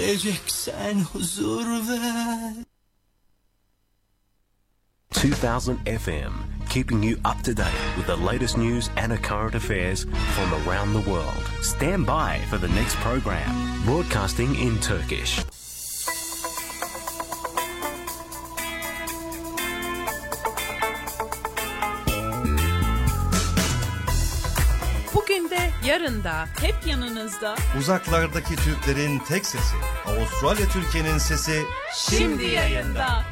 Huzur ver. 2000 FM, keeping you up to date with the latest news and current affairs from around the world. Stand by for the next program, broadcasting in Turkish. Yarın da hep yanınızda. Uzaklardaki Türklerin tek sesi. Avustralya Türkiye'nin sesi. Şimdi yayında.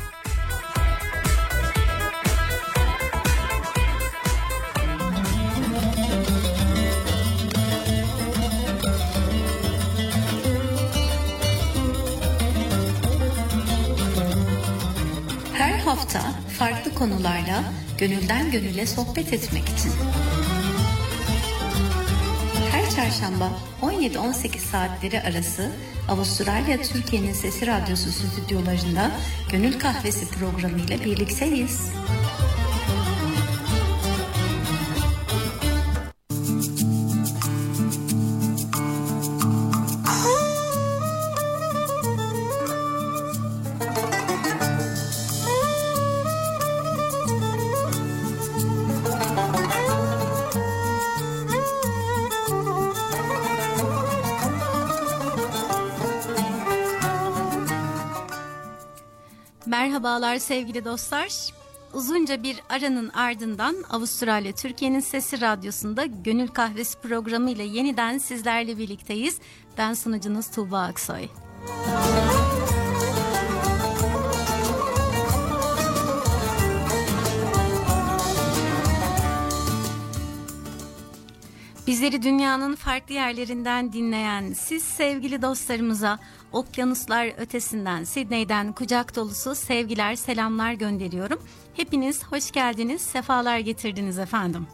Her hafta farklı konularla gönülden gönüle sohbet etmek için. Çarşamba 17-18 saatleri arası Avustralya Türkiye'nin Sesi Radyosu stüdyolarında Gönül Kahvesi programı ile birlikteyiz. Merhabalar sevgili dostlar. Uzunca bir aranın ardından Avustralya Türkiye'nin Sesi Radyosu'nda Gönül Kahvesi programı ile yeniden sizlerle birlikteyiz. Ben sunucunuz Tuğba Aksoy. Bizleri dünyanın farklı yerlerinden dinleyen siz sevgili dostlarımıza okyanuslar ötesinden Sidney'den kucak dolusu sevgiler selamlar gönderiyorum. Hepiniz hoş geldiniz sefalar getirdiniz efendim.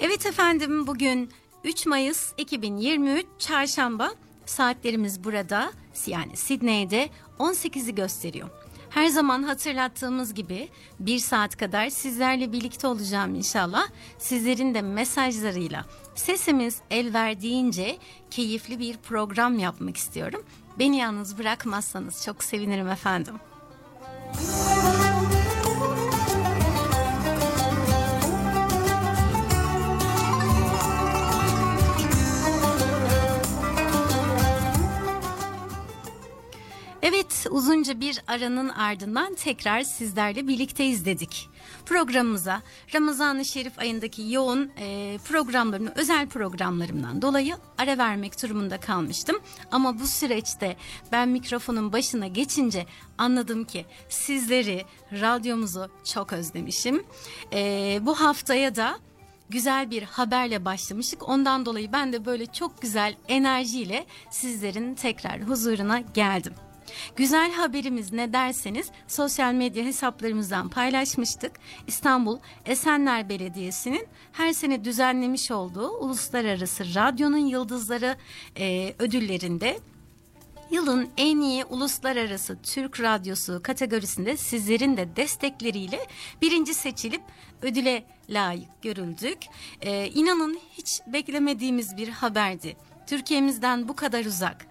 Evet efendim bugün 3 Mayıs 2023 Çarşamba saatlerimiz burada yani Sidney'de 18'i gösteriyor. Her zaman hatırlattığımız gibi bir saat kadar sizlerle birlikte olacağım inşallah. Sizlerin de mesajlarıyla sesimiz el verdiğince keyifli bir program yapmak istiyorum. Beni yalnız bırakmazsanız çok sevinirim efendim. Evet uzunca bir aranın ardından tekrar sizlerle birlikteyiz dedik. Programımıza Ramazan-ı Şerif ayındaki yoğun e, programlarımı özel programlarımdan dolayı ara vermek durumunda kalmıştım. Ama bu süreçte ben mikrofonun başına geçince anladım ki sizleri radyomuzu çok özlemişim. E, bu haftaya da güzel bir haberle başlamıştık. Ondan dolayı ben de böyle çok güzel enerjiyle sizlerin tekrar huzuruna geldim. Güzel haberimiz ne derseniz sosyal medya hesaplarımızdan paylaşmıştık. İstanbul Esenler Belediyesi'nin her sene düzenlemiş olduğu Uluslararası Radyonun Yıldızları e, ödüllerinde Yılın en iyi uluslararası Türk radyosu kategorisinde sizlerin de destekleriyle birinci seçilip ödüle layık görüldük. Ee, inanın hiç beklemediğimiz bir haberdi. Türkiye'mizden bu kadar uzak,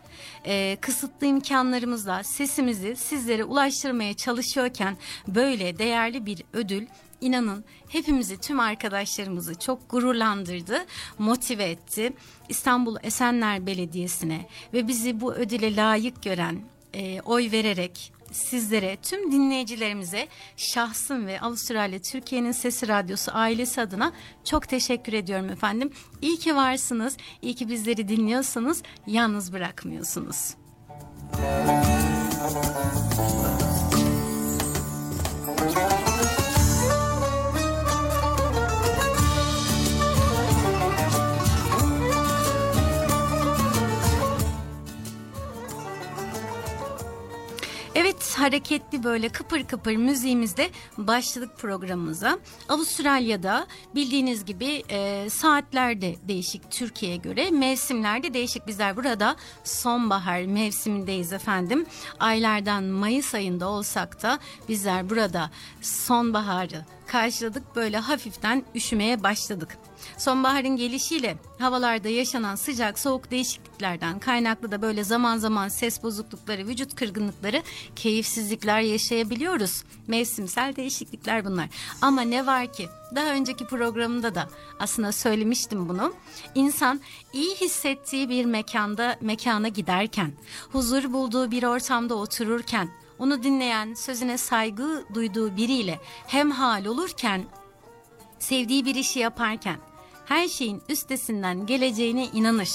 e, kısıtlı imkanlarımızla sesimizi sizlere ulaştırmaya çalışıyorken böyle değerli bir ödül inanın hepimizi tüm arkadaşlarımızı çok gururlandırdı, motive etti. İstanbul Esenler Belediyesi'ne ve bizi bu ödüle layık gören, e, oy vererek sizlere, tüm dinleyicilerimize şahsım ve Avustralya Türkiye'nin Sesi Radyosu ailesi adına çok teşekkür ediyorum efendim. İyi ki varsınız, iyi ki bizleri dinliyorsanız yalnız bırakmıyorsunuz. Hareketli böyle kıpır kıpır müziğimizde başladık programımıza. Avustralya'da bildiğiniz gibi e, saatlerde değişik Türkiye'ye göre mevsimlerde değişik. Bizler burada sonbahar mevsimindeyiz efendim. Aylardan Mayıs ayında olsak da bizler burada sonbaharı karşıladık böyle hafiften üşümeye başladık. Sonbaharın gelişiyle havalarda yaşanan sıcak soğuk değişikliklerden kaynaklı da böyle zaman zaman ses bozuklukları, vücut kırgınlıkları, keyifsizlikler yaşayabiliyoruz. Mevsimsel değişiklikler bunlar. Ama ne var ki daha önceki programda da aslında söylemiştim bunu. İnsan iyi hissettiği bir mekanda mekana giderken, huzur bulduğu bir ortamda otururken, onu dinleyen, sözüne saygı duyduğu biriyle hem hal olurken, sevdiği bir işi yaparken her şeyin üstesinden geleceğine inanır.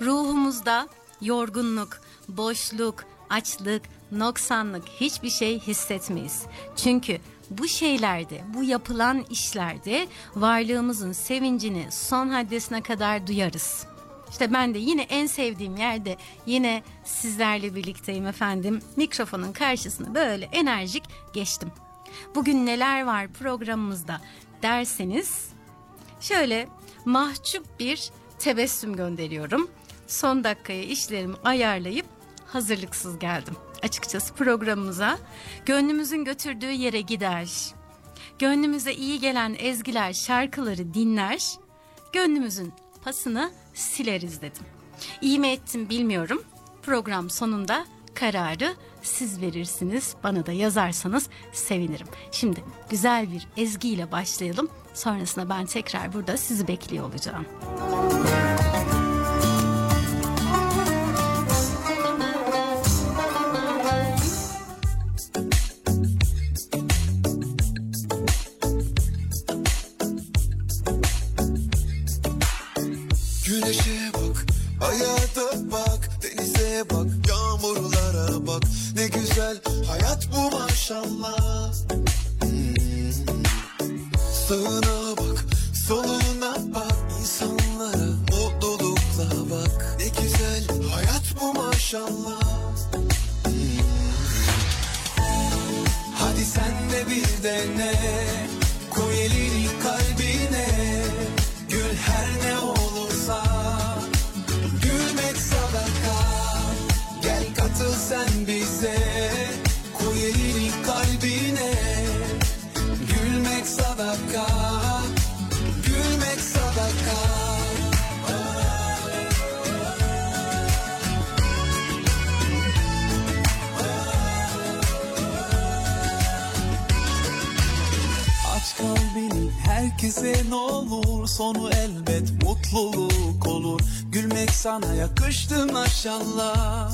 Ruhumuzda yorgunluk, boşluk, açlık, noksanlık hiçbir şey hissetmeyiz. Çünkü bu şeylerde, bu yapılan işlerde varlığımızın sevincini son haddesine kadar duyarız. İşte ben de yine en sevdiğim yerde yine sizlerle birlikteyim efendim. Mikrofonun karşısına böyle enerjik geçtim. Bugün neler var programımızda derseniz şöyle mahcup bir tebessüm gönderiyorum. Son dakikaya işlerimi ayarlayıp hazırlıksız geldim. Açıkçası programımıza gönlümüzün götürdüğü yere gider. Gönlümüze iyi gelen ezgiler, şarkıları dinler. Gönlümüzün pasını sileriz dedim. İyi mi ettim bilmiyorum. Program sonunda kararı siz verirsiniz. Bana da yazarsanız sevinirim. Şimdi güzel bir ezgiyle başlayalım. Sonrasında ben tekrar burada sizi bekliyor olacağım. Güneşe bak, aya bak, denize bak, yağmurlara bak. Güzel hayat bu maşallah. Hmm. Sağına bak, soluna bak, insanlara mutlulukla bak. Ne güzel hayat bu maşallah. Hmm. Hadi sen de bir dene, sen bize Koy elini kalbine Gülmek sadaka ne olur Sonu elbet mutluluk olur. Gülmek sana yakıştı maşallah.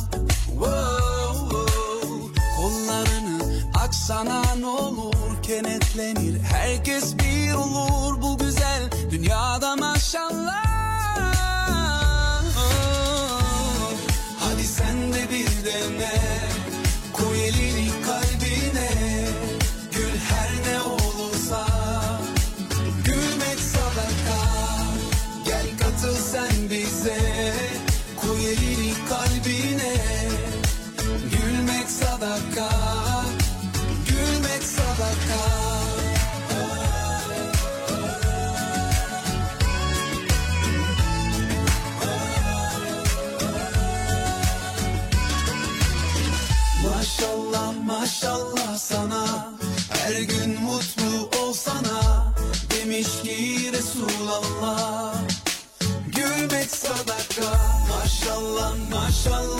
Wow, wow. Kollarını açsana ne olur. Kenetlenir herkes bir olur. Bu güzel dünyada maşallah. Hadi sen de bir dene Maşallah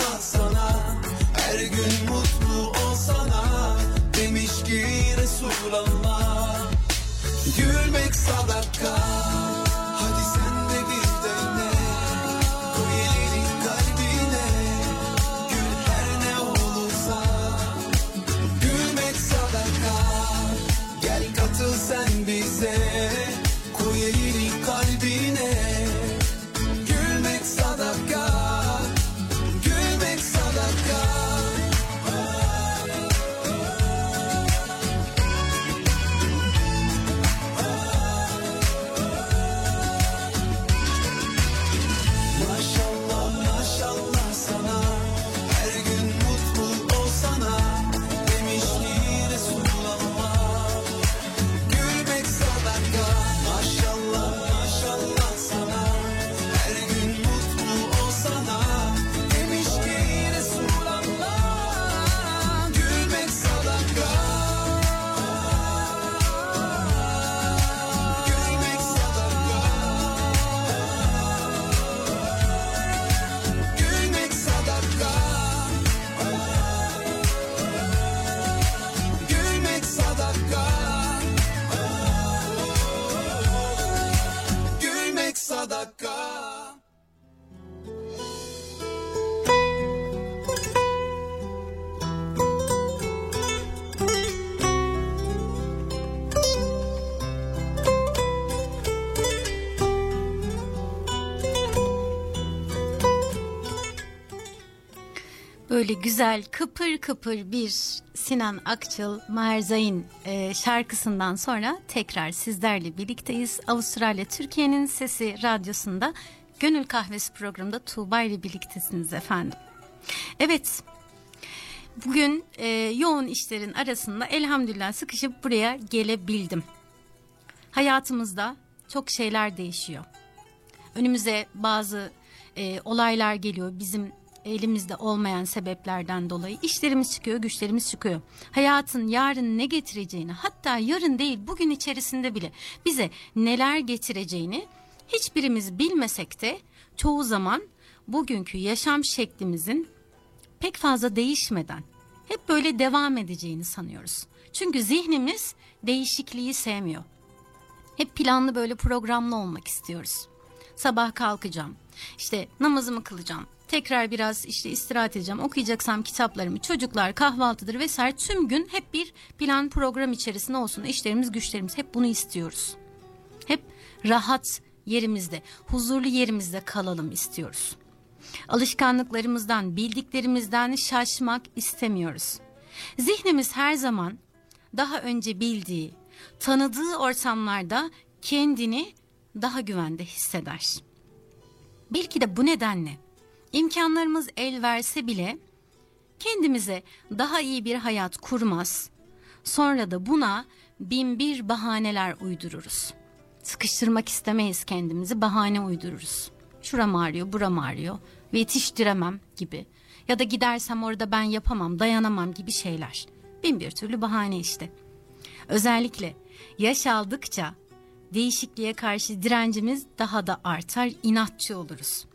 Böyle güzel kıpır kıpır bir Sinan Akçıl Maher e, şarkısından sonra tekrar sizlerle birlikteyiz. Avustralya Türkiye'nin Sesi Radyosu'nda Gönül Kahvesi programında Tuğba ile birliktesiniz efendim. Evet bugün e, yoğun işlerin arasında elhamdülillah sıkışıp buraya gelebildim. Hayatımızda çok şeyler değişiyor. Önümüze bazı e, olaylar geliyor bizim elimizde olmayan sebeplerden dolayı işlerimiz çıkıyor, güçlerimiz çıkıyor. Hayatın yarın ne getireceğini, hatta yarın değil bugün içerisinde bile bize neler getireceğini hiçbirimiz bilmesek de çoğu zaman bugünkü yaşam şeklimizin pek fazla değişmeden hep böyle devam edeceğini sanıyoruz. Çünkü zihnimiz değişikliği sevmiyor. Hep planlı böyle programlı olmak istiyoruz. Sabah kalkacağım. işte namazımı kılacağım. Tekrar biraz işte istirahat edeceğim. Okuyacaksam kitaplarımı, çocuklar, kahvaltıdır vesaire tüm gün hep bir plan program içerisinde olsun. İşlerimiz, güçlerimiz hep bunu istiyoruz. Hep rahat yerimizde, huzurlu yerimizde kalalım istiyoruz. Alışkanlıklarımızdan, bildiklerimizden şaşmak istemiyoruz. Zihnimiz her zaman daha önce bildiği, tanıdığı ortamlarda kendini daha güvende hisseder. Belki de bu nedenle imkanlarımız el verse bile kendimize daha iyi bir hayat kurmaz. Sonra da buna bin bir bahaneler uydururuz. Sıkıştırmak istemeyiz kendimizi, bahane uydururuz. Şuram ağrıyor, buram ağrıyor ve yetiştiremem gibi. Ya da gidersem orada ben yapamam, dayanamam gibi şeyler. Bin bir türlü bahane işte. Özellikle yaş aldıkça değişikliğe karşı direncimiz daha da artar, inatçı oluruz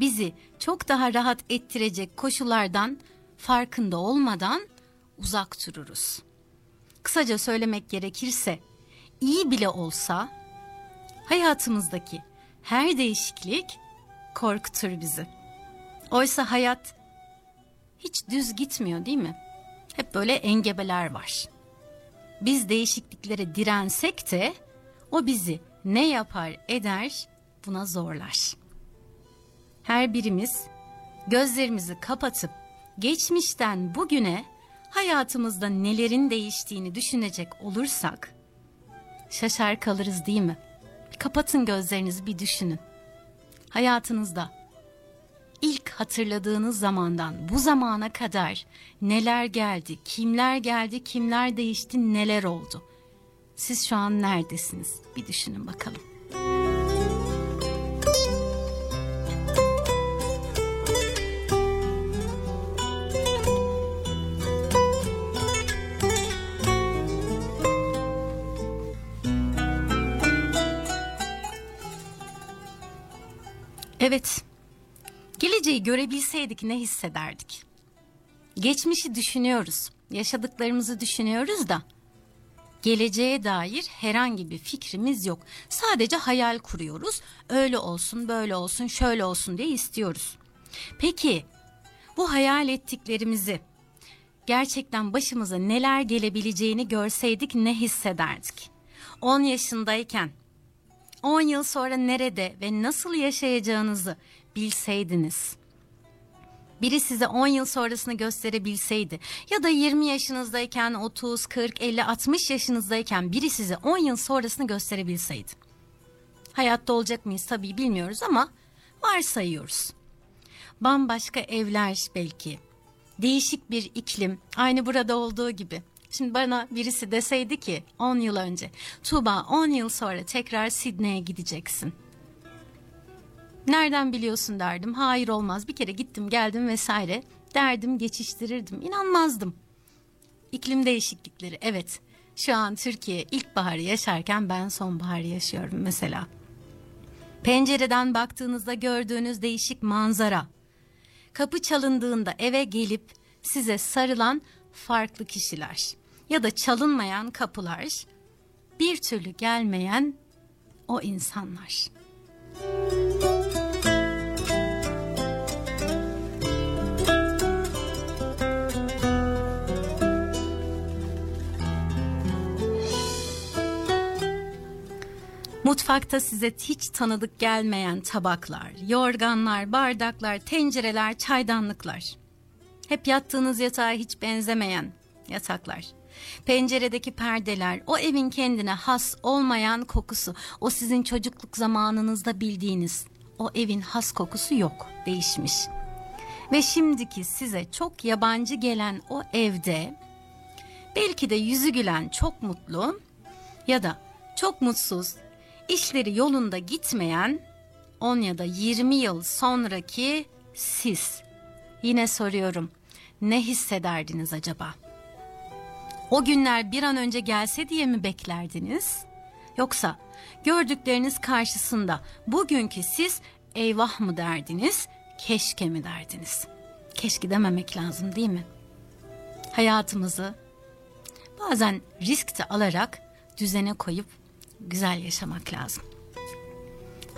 bizi çok daha rahat ettirecek koşullardan farkında olmadan uzak dururuz. Kısaca söylemek gerekirse iyi bile olsa hayatımızdaki her değişiklik korkutur bizi. Oysa hayat hiç düz gitmiyor değil mi? Hep böyle engebeler var. Biz değişikliklere dirensek de o bizi ne yapar eder buna zorlar her birimiz gözlerimizi kapatıp geçmişten bugüne hayatımızda nelerin değiştiğini düşünecek olursak şaşar kalırız değil mi? Kapatın gözlerinizi bir düşünün. Hayatınızda ilk hatırladığınız zamandan bu zamana kadar neler geldi, kimler geldi, kimler değişti, neler oldu? Siz şu an neredesiniz? Bir düşünün bakalım. Evet. Geleceği görebilseydik ne hissederdik? Geçmişi düşünüyoruz. Yaşadıklarımızı düşünüyoruz da geleceğe dair herhangi bir fikrimiz yok. Sadece hayal kuruyoruz. Öyle olsun, böyle olsun, şöyle olsun diye istiyoruz. Peki bu hayal ettiklerimizi gerçekten başımıza neler gelebileceğini görseydik ne hissederdik? 10 yaşındayken 10 yıl sonra nerede ve nasıl yaşayacağınızı bilseydiniz. Biri size 10 yıl sonrasını gösterebilseydi ya da 20 yaşınızdayken 30, 40, 50, 60 yaşınızdayken biri size 10 yıl sonrasını gösterebilseydi. Hayatta olacak mıyız tabii bilmiyoruz ama varsayıyoruz. Bambaşka evler belki. Değişik bir iklim, aynı burada olduğu gibi. Şimdi bana birisi deseydi ki 10 yıl önce Tuğba 10 yıl sonra tekrar Sidney'e gideceksin. Nereden biliyorsun derdim. Hayır olmaz bir kere gittim geldim vesaire derdim geçiştirirdim. İnanmazdım. İklim değişiklikleri evet. Şu an Türkiye ilkbaharı yaşarken ben sonbaharı yaşıyorum mesela. Pencereden baktığınızda gördüğünüz değişik manzara. Kapı çalındığında eve gelip size sarılan farklı kişiler ya da çalınmayan kapılar, bir türlü gelmeyen o insanlar. Mutfakta size hiç tanıdık gelmeyen tabaklar, yorganlar, bardaklar, tencereler, çaydanlıklar. Hep yattığınız yatağa hiç benzemeyen yataklar. Penceredeki perdeler, o evin kendine has olmayan kokusu, o sizin çocukluk zamanınızda bildiğiniz o evin has kokusu yok, değişmiş. Ve şimdiki size çok yabancı gelen o evde belki de yüzü gülen çok mutlu ya da çok mutsuz, işleri yolunda gitmeyen 10 ya da 20 yıl sonraki siz. Yine soruyorum. Ne hissederdiniz acaba? O günler bir an önce gelse diye mi beklerdiniz? Yoksa gördükleriniz karşısında bugünkü siz eyvah mı derdiniz, keşke mi derdiniz? Keşke dememek lazım değil mi? Hayatımızı bazen risk de alarak düzene koyup güzel yaşamak lazım.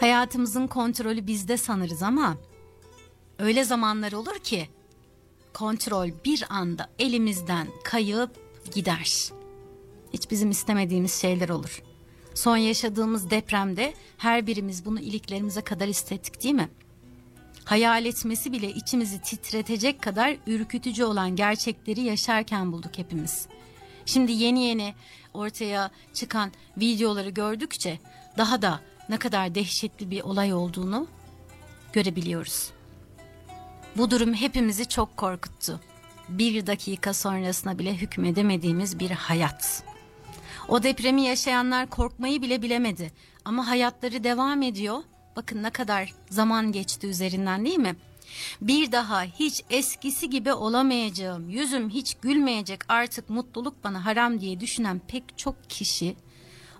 Hayatımızın kontrolü bizde sanırız ama öyle zamanlar olur ki kontrol bir anda elimizden kayıp gider. Hiç bizim istemediğimiz şeyler olur. Son yaşadığımız depremde her birimiz bunu iliklerimize kadar hissettik değil mi? Hayal etmesi bile içimizi titretecek kadar ürkütücü olan gerçekleri yaşarken bulduk hepimiz. Şimdi yeni yeni ortaya çıkan videoları gördükçe daha da ne kadar dehşetli bir olay olduğunu görebiliyoruz. Bu durum hepimizi çok korkuttu. Bir dakika sonrasına bile hükmedemediğimiz bir hayat. O depremi yaşayanlar korkmayı bile bilemedi. Ama hayatları devam ediyor. Bakın ne kadar zaman geçti üzerinden değil mi? Bir daha hiç eskisi gibi olamayacağım, yüzüm hiç gülmeyecek artık mutluluk bana haram diye düşünen pek çok kişi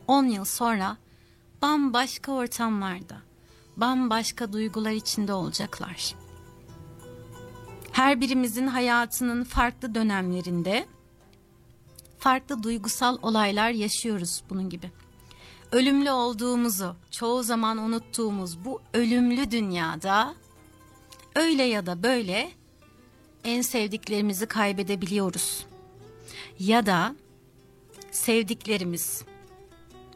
10 yıl sonra bambaşka ortamlarda, bambaşka duygular içinde olacaklar. Her birimizin hayatının farklı dönemlerinde farklı duygusal olaylar yaşıyoruz bunun gibi. Ölümlü olduğumuzu çoğu zaman unuttuğumuz bu ölümlü dünyada öyle ya da böyle en sevdiklerimizi kaybedebiliyoruz. Ya da sevdiklerimiz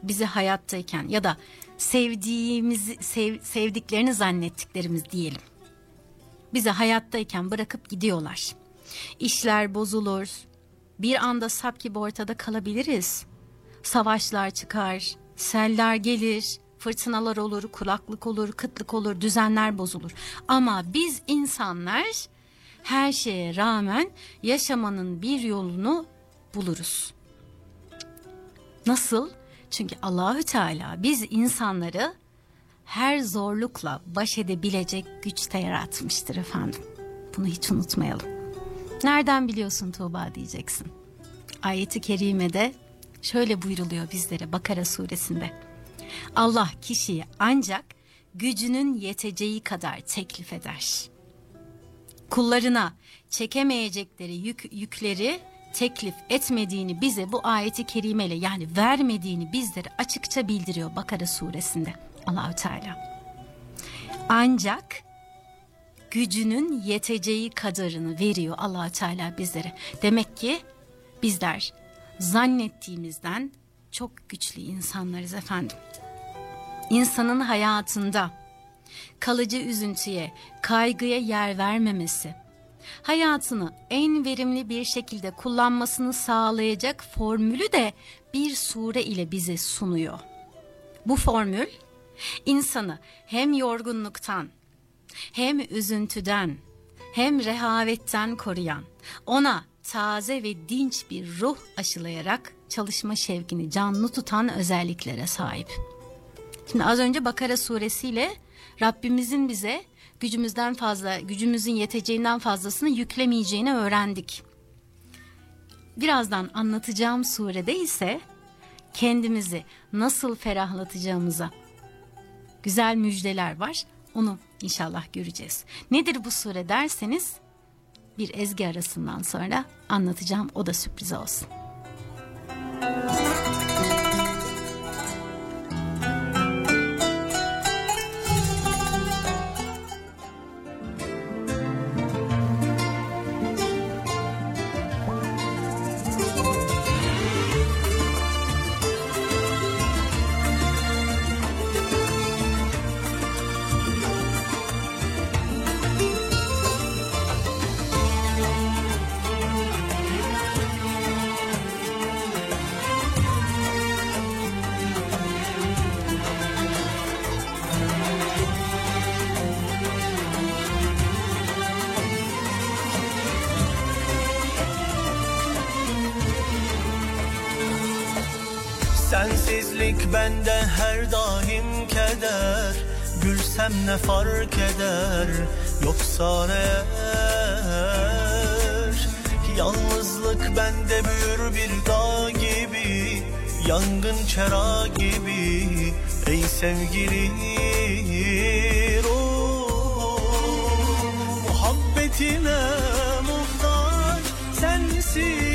bizi hayattayken ya da sevdiğimizi sev, sevdiklerini zannettiklerimiz diyelim. Bizi hayattayken bırakıp gidiyorlar. İşler bozulur. Bir anda sap gibi ortada kalabiliriz. Savaşlar çıkar, seller gelir, fırtınalar olur, kulaklık olur, kıtlık olur, düzenler bozulur. Ama biz insanlar her şeye rağmen yaşamanın bir yolunu buluruz. Nasıl? Çünkü Allahü Teala biz insanları her zorlukla baş edebilecek güçte yaratmıştır efendim. Bunu hiç unutmayalım. Nereden biliyorsun Tuğba diyeceksin. Ayeti kerimede şöyle buyruluyor bizlere Bakara suresinde. Allah kişiyi ancak gücünün yeteceği kadar teklif eder. Kullarına çekemeyecekleri yük, yükleri teklif etmediğini bize bu ayeti kerimeyle yani vermediğini bizlere açıkça bildiriyor Bakara suresinde Allahü Teala. Ancak gücünün yeteceği kadarını veriyor Allahü Teala bizlere. Demek ki bizler zannettiğimizden çok güçlü insanlarız efendim. İnsanın hayatında kalıcı üzüntüye, kaygıya yer vermemesi, hayatını en verimli bir şekilde kullanmasını sağlayacak formülü de bir sure ile bize sunuyor. Bu formül insanı hem yorgunluktan, hem üzüntüden, hem rehavetten koruyan, ona taze ve dinç bir ruh aşılayarak çalışma şevkini canlı tutan özelliklere sahip. Şimdi az önce Bakara suresiyle Rabbimizin bize gücümüzden fazla, gücümüzün yeteceğinden fazlasını yüklemeyeceğini öğrendik. Birazdan anlatacağım surede ise kendimizi nasıl ferahlatacağımıza güzel müjdeler var. Onu inşallah göreceğiz. Nedir bu sure derseniz bir ezgi arasından sonra anlatacağım. O da sürpriz olsun. Bende her daim keder. Gülsem ne fark eder? Yoksa ne er? Yalnızlık bende büyür bir dağ gibi Yangın çera gibi. Ey sevgili ruh Muhabbetine muhtaç sensiz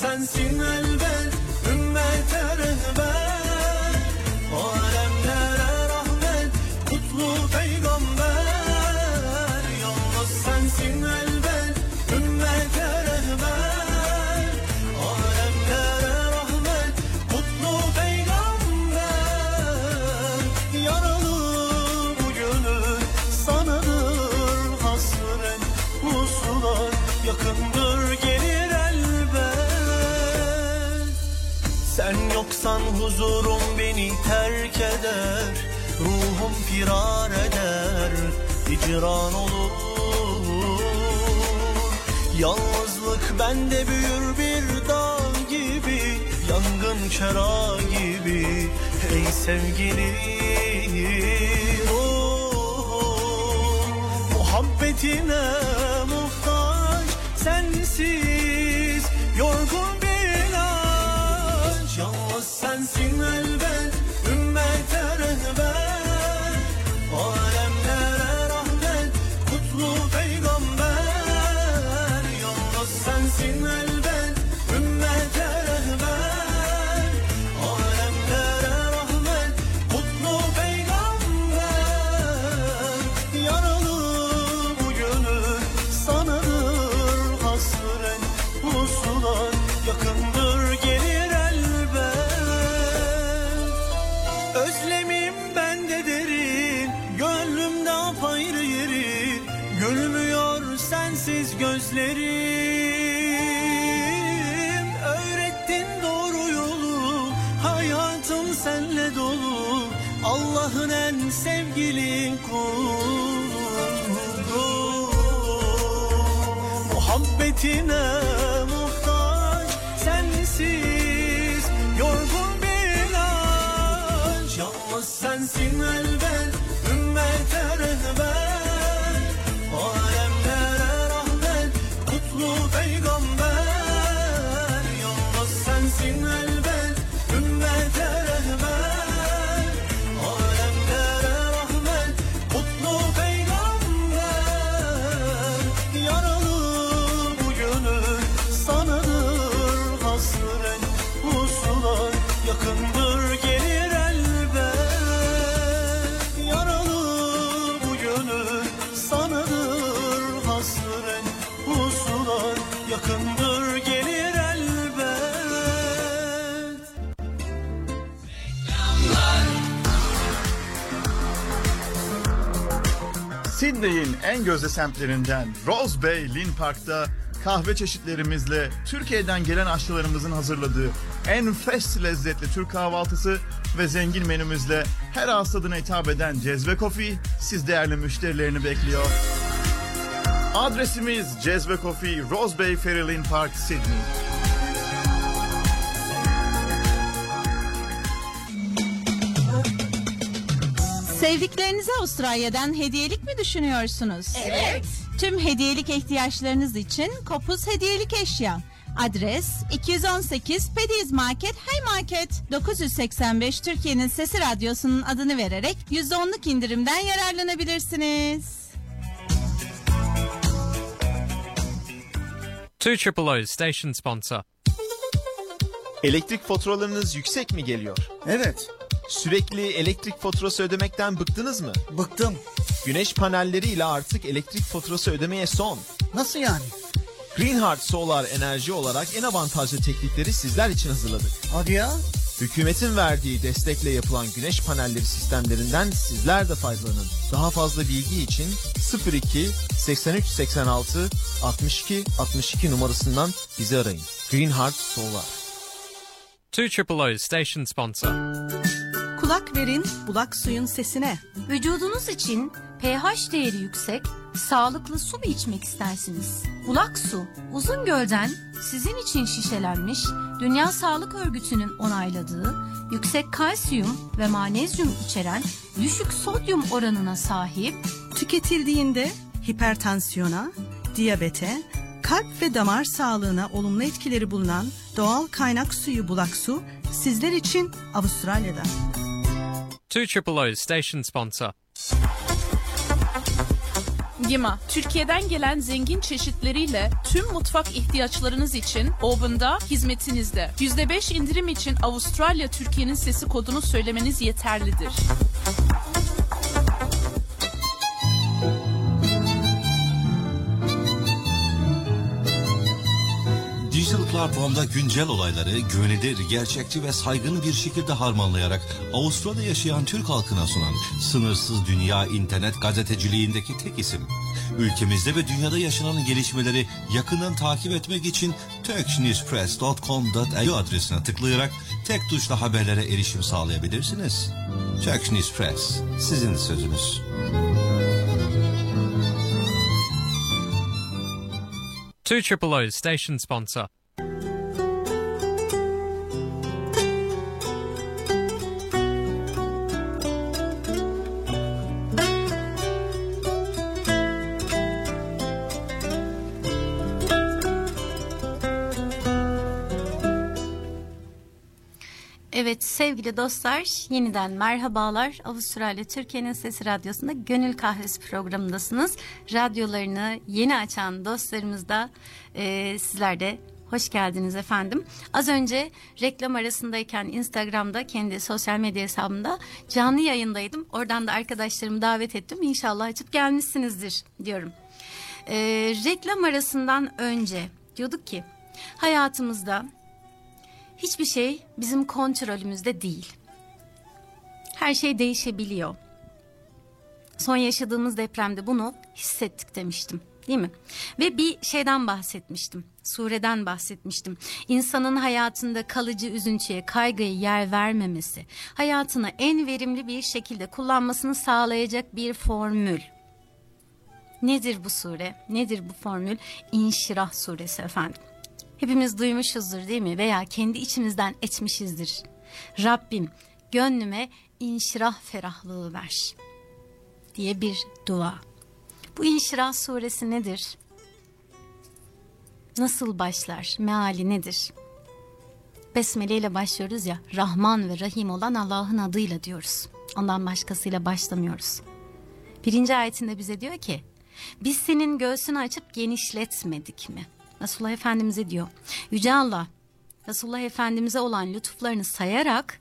三心二意。Huzurum beni terk eder Ruhum firar eder hicran olur. Yalnızlık bende büyür bir dağ gibi Yangın çera gibi. Ey sevgili ruh Muhabbetine muhtaç sensiz Sydney'in en gözde semtlerinden Rose Bay Lynn Park'ta kahve çeşitlerimizle Türkiye'den gelen aşçılarımızın hazırladığı enfes lezzetli Türk kahvaltısı ve zengin menümüzle her ağız tadına hitap eden Cezve Coffee siz değerli müşterilerini bekliyor. Adresimiz Cezve Coffee, Rose Bay Ferry Lynn Park, Sydney. Sevdiklerinize Avustralya'dan hediyelik mi düşünüyorsunuz? Evet. Tüm hediyelik ihtiyaçlarınız için Kopuz Hediyelik Eşya. Adres 218 Pediz Market Hay Market 985 Türkiye'nin Sesi Radyosu'nun adını vererek %10'luk indirimden yararlanabilirsiniz. Two Triple O station sponsor. Elektrik faturalarınız yüksek mi geliyor? Evet. Sürekli elektrik faturası ödemekten bıktınız mı? Bıktım. Güneş panelleriyle artık elektrik faturası ödemeye son. Nasıl yani? Greenheart Solar Enerji olarak en avantajlı teknikleri sizler için hazırladık. Hadi ya. Hükümetin verdiği destekle yapılan güneş panelleri sistemlerinden sizler de faydalanın. Daha fazla bilgi için 02 83 86 62 62 numarasından bizi arayın. Greenheart Solar. Two Triple O station sponsor. Kulak verin bulak suyun sesine. Vücudunuz için pH değeri yüksek, Sağlıklı su mu içmek istersiniz? Bulak su, uzun gölden sizin için şişelenmiş, Dünya Sağlık Örgütü'nün onayladığı, yüksek kalsiyum ve magnezyum içeren düşük sodyum oranına sahip, Tüketildiğinde hipertansiyona, diyabete, kalp ve damar sağlığına olumlu etkileri bulunan doğal kaynak suyu bulak su sizler için Avustralya'da. 2 station sponsor. Gima, Türkiye'den gelen zengin çeşitleriyle tüm mutfak ihtiyaçlarınız için Oven'da hizmetinizde. %5 indirim için Avustralya Türkiye'nin sesi kodunu söylemeniz yeterlidir. Platformda güncel olayları güvenilir, gerçekçi ve saygın bir şekilde harmanlayarak Avustralya'da yaşayan Türk halkına sunan sınırsız dünya internet gazeteciliğindeki tek isim. Ülkemizde ve dünyada yaşanan gelişmeleri yakından takip etmek için turkshnewspress.com.au adresine tıklayarak tek tuşla haberlere erişim sağlayabilirsiniz. Turkish News Press, sizin sözünüz. 2 station sponsor. Sevgili dostlar yeniden merhabalar. Avustralya Türkiye'nin Sesi Radyosu'nda Gönül Kahvesi programındasınız. Radyolarını yeni açan dostlarımız da e, sizler de hoş geldiniz efendim. Az önce reklam arasındayken Instagram'da kendi sosyal medya hesabımda canlı yayındaydım. Oradan da arkadaşlarımı davet ettim. İnşallah açıp gelmişsinizdir diyorum. E, reklam arasından önce diyorduk ki hayatımızda hiçbir şey bizim kontrolümüzde değil. Her şey değişebiliyor. Son yaşadığımız depremde bunu hissettik demiştim. Değil mi? Ve bir şeyden bahsetmiştim. Sureden bahsetmiştim. İnsanın hayatında kalıcı üzüntüye, kaygıya yer vermemesi, hayatını en verimli bir şekilde kullanmasını sağlayacak bir formül. Nedir bu sure? Nedir bu formül? İnşirah suresi efendim. Hepimiz duymuşuzdur değil mi? Veya kendi içimizden etmişizdir. Rabbim gönlüme inşirah ferahlığı ver diye bir dua. Bu inşirah suresi nedir? Nasıl başlar? Meali nedir? Besmele ile başlıyoruz ya Rahman ve Rahim olan Allah'ın adıyla diyoruz. Ondan başkasıyla başlamıyoruz. Birinci ayetinde bize diyor ki biz senin göğsünü açıp genişletmedik mi? Resulullah Efendimiz'e diyor. Yüce Allah Resulullah Efendimiz'e olan lütuflarını sayarak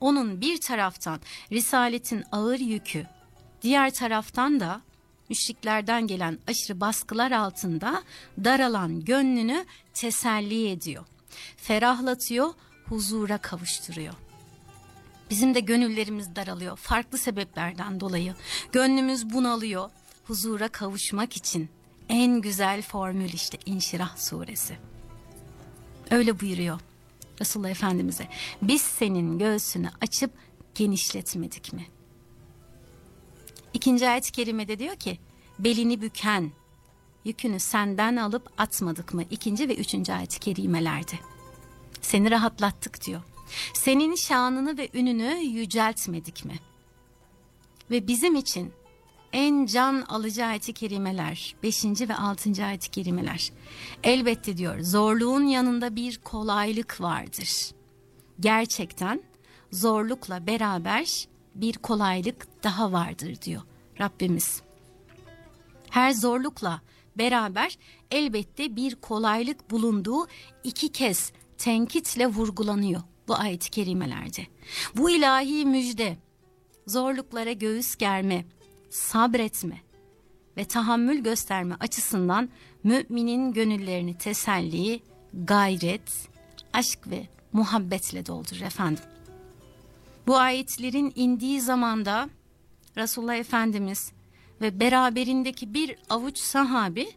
onun bir taraftan risaletin ağır yükü, diğer taraftan da müşriklerden gelen aşırı baskılar altında daralan gönlünü teselli ediyor. Ferahlatıyor, huzura kavuşturuyor. Bizim de gönüllerimiz daralıyor farklı sebeplerden dolayı. Gönlümüz bunalıyor huzura kavuşmak için en güzel formül işte İnşirah suresi. Öyle buyuruyor Resulullah Efendimiz'e. Biz senin göğsünü açıp genişletmedik mi? İkinci ayet-i kerimede diyor ki belini büken yükünü senden alıp atmadık mı? İkinci ve üçüncü ayet-i kerimelerde. Seni rahatlattık diyor. Senin şanını ve ününü yüceltmedik mi? Ve bizim için en can alıcı ayet-i kerimeler 5. ve 6. ayet-i kerimeler. Elbette diyor zorluğun yanında bir kolaylık vardır. Gerçekten zorlukla beraber bir kolaylık daha vardır diyor Rabbimiz. Her zorlukla beraber elbette bir kolaylık bulunduğu iki kez tenkitle vurgulanıyor bu ayet-i kerimelerde. Bu ilahi müjde zorluklara göğüs germe, sabretme ve tahammül gösterme açısından müminin gönüllerini teselli, gayret, aşk ve muhabbetle doldurur efendim. Bu ayetlerin indiği zamanda Resulullah Efendimiz ve beraberindeki bir avuç sahabi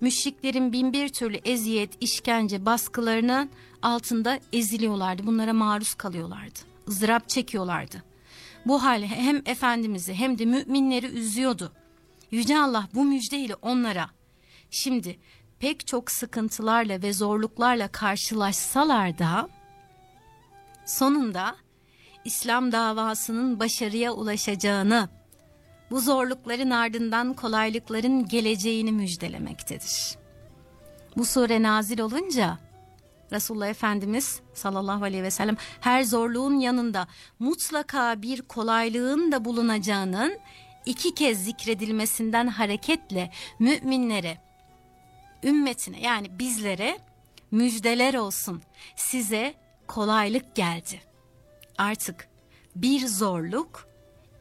müşriklerin binbir türlü eziyet, işkence, baskılarının altında eziliyorlardı. Bunlara maruz kalıyorlardı. ızdırap çekiyorlardı. Bu hal hem Efendimiz'i hem de müminleri üzüyordu. Yüce Allah bu müjdeyle onlara şimdi pek çok sıkıntılarla ve zorluklarla karşılaşsalar da sonunda İslam davasının başarıya ulaşacağını, bu zorlukların ardından kolaylıkların geleceğini müjdelemektedir. Bu sure nazil olunca Resulullah Efendimiz sallallahu aleyhi ve sellem her zorluğun yanında mutlaka bir kolaylığın da bulunacağının iki kez zikredilmesinden hareketle müminlere, ümmetine yani bizlere müjdeler olsun. Size kolaylık geldi. Artık bir zorluk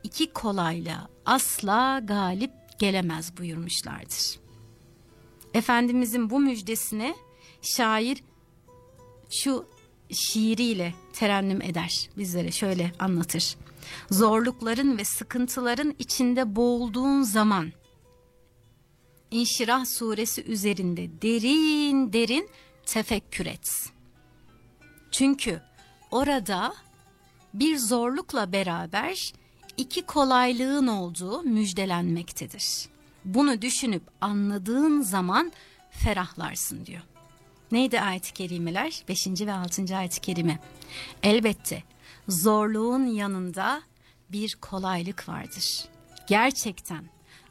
iki kolayla asla galip gelemez buyurmuşlardır. Efendimizin bu müjdesine şair şu şiiriyle terennüm eder bizlere şöyle anlatır. Zorlukların ve sıkıntıların içinde boğulduğun zaman İnşirah suresi üzerinde derin derin tefekkür et. Çünkü orada bir zorlukla beraber iki kolaylığın olduğu müjdelenmektedir. Bunu düşünüp anladığın zaman ferahlarsın diyor. Neydi ayet-i kerimeler? 5. ve 6. ayet-i kerime. Elbette zorluğun yanında bir kolaylık vardır. Gerçekten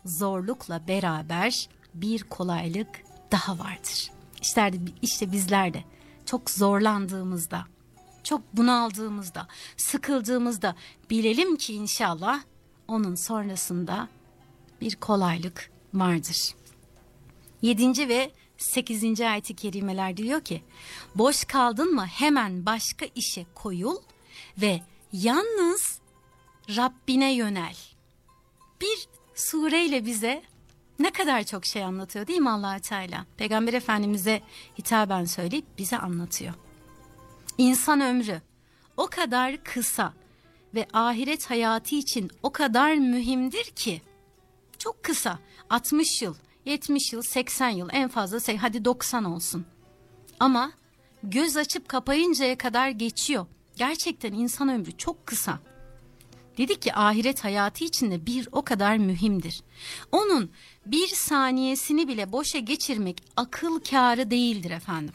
zorlukla beraber bir kolaylık daha vardır. İşte, işte bizler de çok zorlandığımızda, çok bunaldığımızda, sıkıldığımızda bilelim ki inşallah onun sonrasında bir kolaylık vardır. 7. ve 8. ayeti kerimeler diyor ki boş kaldın mı hemen başka işe koyul ve yalnız Rabbine yönel. Bir sureyle bize ne kadar çok şey anlatıyor değil mi allah Teala? Peygamber Efendimiz'e hitaben söyleyip bize anlatıyor. İnsan ömrü o kadar kısa ve ahiret hayatı için o kadar mühimdir ki çok kısa 60 yıl 70 yıl 80 yıl en fazla hadi 90 olsun. Ama göz açıp kapayıncaya kadar geçiyor. Gerçekten insan ömrü çok kısa. Dedi ki ahiret hayatı içinde bir o kadar mühimdir. Onun bir saniyesini bile boşa geçirmek akıl kârı değildir efendim.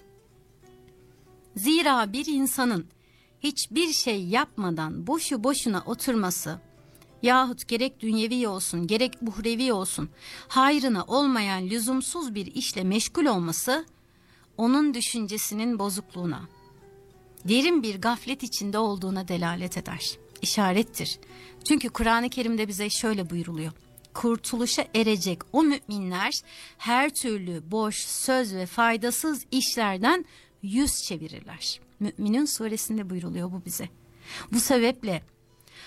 Zira bir insanın hiçbir şey yapmadan boşu boşuna oturması yahut gerek dünyevi olsun gerek buhrevi olsun hayrına olmayan lüzumsuz bir işle meşgul olması onun düşüncesinin bozukluğuna, derin bir gaflet içinde olduğuna delalet eder, işarettir. Çünkü Kur'an-ı Kerim'de bize şöyle buyuruluyor. Kurtuluşa erecek o müminler her türlü boş söz ve faydasız işlerden yüz çevirirler. Müminin suresinde buyuruluyor bu bize. Bu sebeple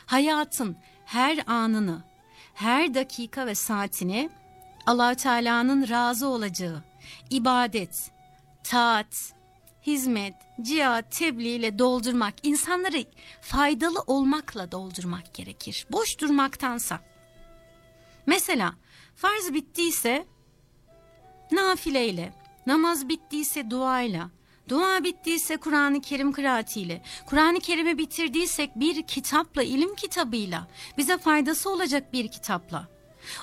hayatın her anını, her dakika ve saatini allah Teala'nın razı olacağı ibadet, taat, hizmet, cihat, tebliğ ile doldurmak, insanları faydalı olmakla doldurmak gerekir. Boş durmaktansa. Mesela farz bittiyse nafileyle, namaz bittiyse duayla, Dua bittiyse Kur'an-ı Kerim kıraatiyle, Kur'an-ı Kerim'i bitirdiysek bir kitapla, ilim kitabıyla, bize faydası olacak bir kitapla.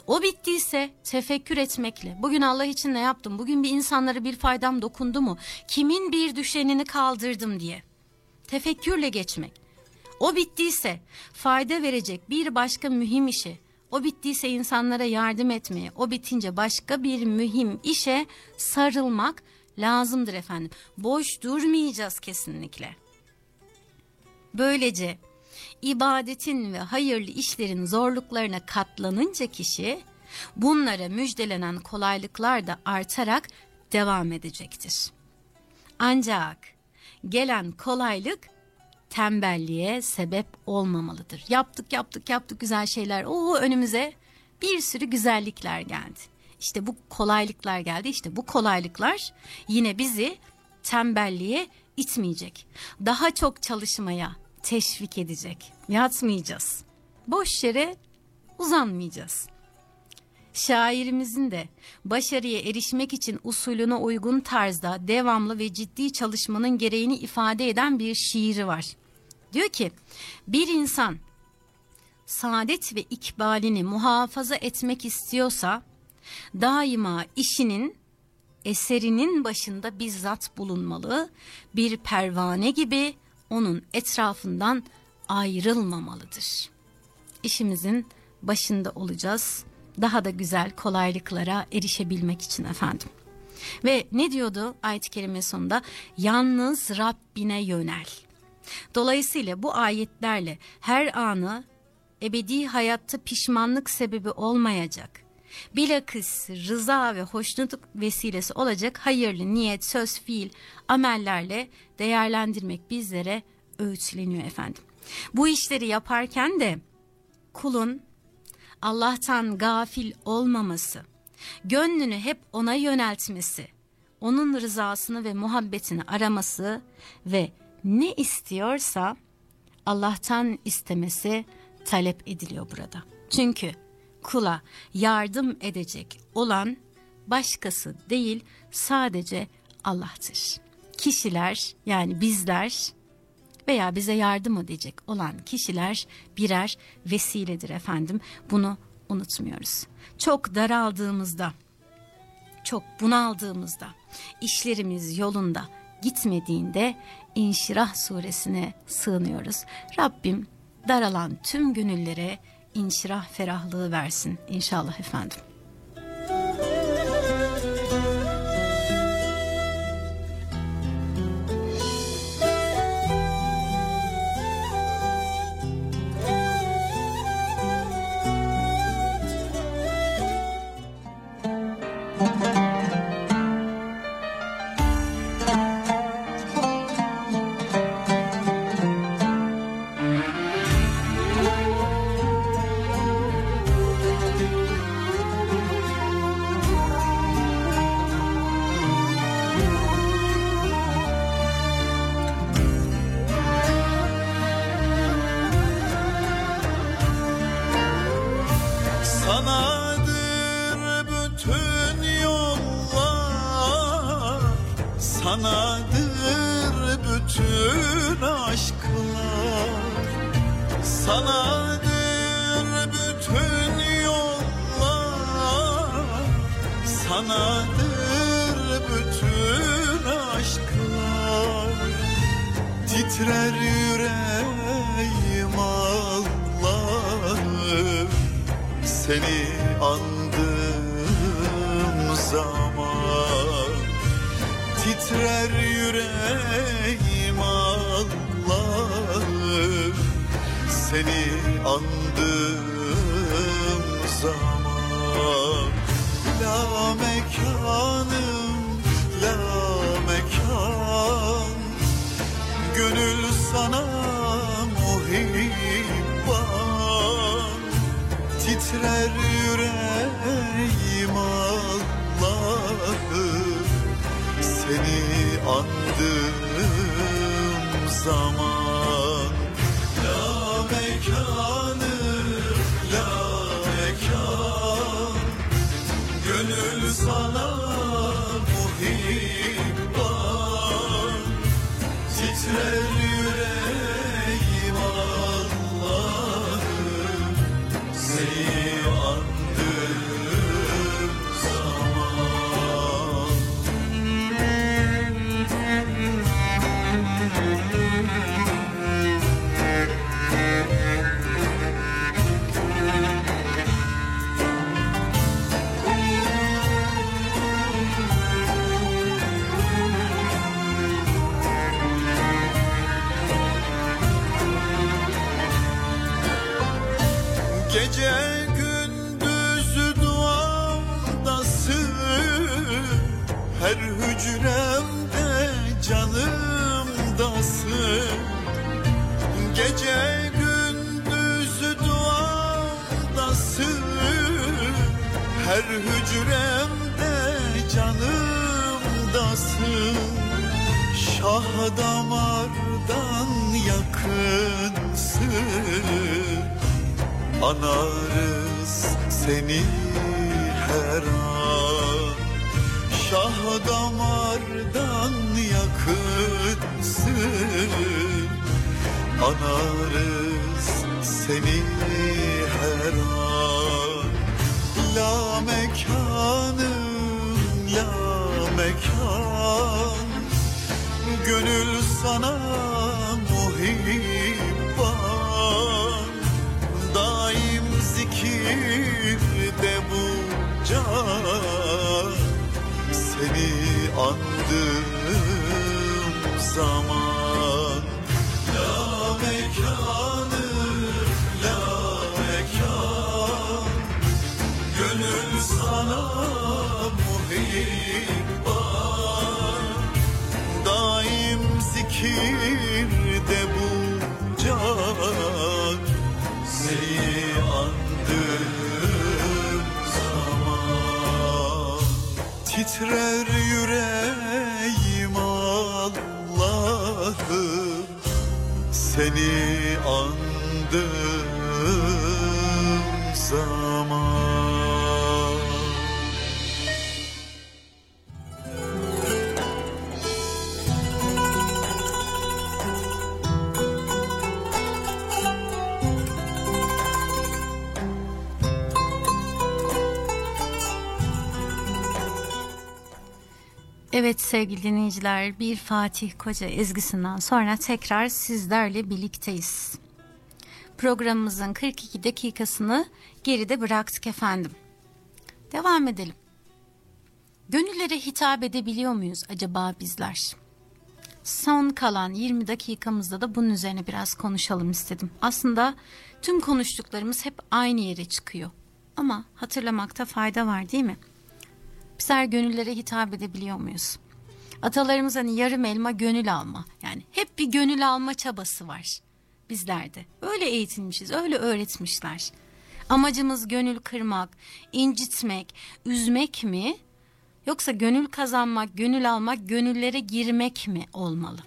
O bittiyse tefekkür etmekle. Bugün Allah için ne yaptım? Bugün bir insanlara bir faydam dokundu mu? Kimin bir düşenini kaldırdım diye. Tefekkürle geçmek. O bittiyse fayda verecek bir başka mühim işe, o bittiyse insanlara yardım etmeye, o bitince başka bir mühim işe sarılmak lazımdır efendim. Boş durmayacağız kesinlikle. Böylece ibadetin ve hayırlı işlerin zorluklarına katlanınca kişi bunlara müjdelenen kolaylıklar da artarak devam edecektir. Ancak gelen kolaylık tembelliğe sebep olmamalıdır. Yaptık yaptık yaptık güzel şeyler. Oo önümüze bir sürü güzellikler geldi. İşte bu kolaylıklar geldi. İşte bu kolaylıklar yine bizi tembelliğe itmeyecek. Daha çok çalışmaya teşvik edecek. Yatmayacağız. Boş yere uzanmayacağız. Şairimizin de başarıya erişmek için usulüne uygun tarzda devamlı ve ciddi çalışmanın gereğini ifade eden bir şiiri var. Diyor ki bir insan saadet ve ikbalini muhafaza etmek istiyorsa daima işinin eserinin başında bizzat bulunmalı. Bir pervane gibi onun etrafından ayrılmamalıdır. İşimizin başında olacağız. Daha da güzel kolaylıklara erişebilmek için efendim. Ve ne diyordu ayet-i kerime sonunda? Yalnız Rabbine yönel. Dolayısıyla bu ayetlerle her anı ebedi hayatta pişmanlık sebebi olmayacak. Bilakis rıza ve hoşnutluk vesilesi olacak hayırlı niyet, söz, fiil, amellerle değerlendirmek bizlere öğütleniyor efendim. Bu işleri yaparken de kulun Allah'tan gafil olmaması, gönlünü hep ona yöneltmesi, onun rızasını ve muhabbetini araması ve ne istiyorsa Allah'tan istemesi talep ediliyor burada. Çünkü kula yardım edecek olan başkası değil sadece Allah'tır. Kişiler yani bizler veya bize yardım edecek olan kişiler birer vesiledir efendim. Bunu unutmuyoruz. Çok daraldığımızda, çok bunaldığımızda, işlerimiz yolunda gitmediğinde İnşirah suresine sığınıyoruz. Rabbim daralan tüm gönüllere inşirah ferahlığı versin inşallah efendim. Gönül sana muhibban. Titrer hücremde canımdasın. Şah damardan yakınsın. Anarız seni her an. Şah damardan yakınsın. Anarız seni her an La mekanım la mekan. Gönül sana muhibban. Daim zikirde bu can. Seni andığım zaman zikirde bu can Seni andığım zaman. Titrer yüreğim Allah'ım Seni andığım zaman Evet sevgili dinleyiciler bir Fatih Koca ezgisinden sonra tekrar sizlerle birlikteyiz. Programımızın 42 dakikasını geride bıraktık efendim. Devam edelim. Gönüllere hitap edebiliyor muyuz acaba bizler? Son kalan 20 dakikamızda da bunun üzerine biraz konuşalım istedim. Aslında tüm konuştuklarımız hep aynı yere çıkıyor. Ama hatırlamakta fayda var değil mi? Bizler gönüllere hitap edebiliyor muyuz? Atalarımız hani yarım elma gönül alma. Yani hep bir gönül alma çabası var bizlerde. Öyle eğitilmişiz, öyle öğretmişler. Amacımız gönül kırmak, incitmek, üzmek mi? Yoksa gönül kazanmak, gönül almak, gönüllere girmek mi olmalı?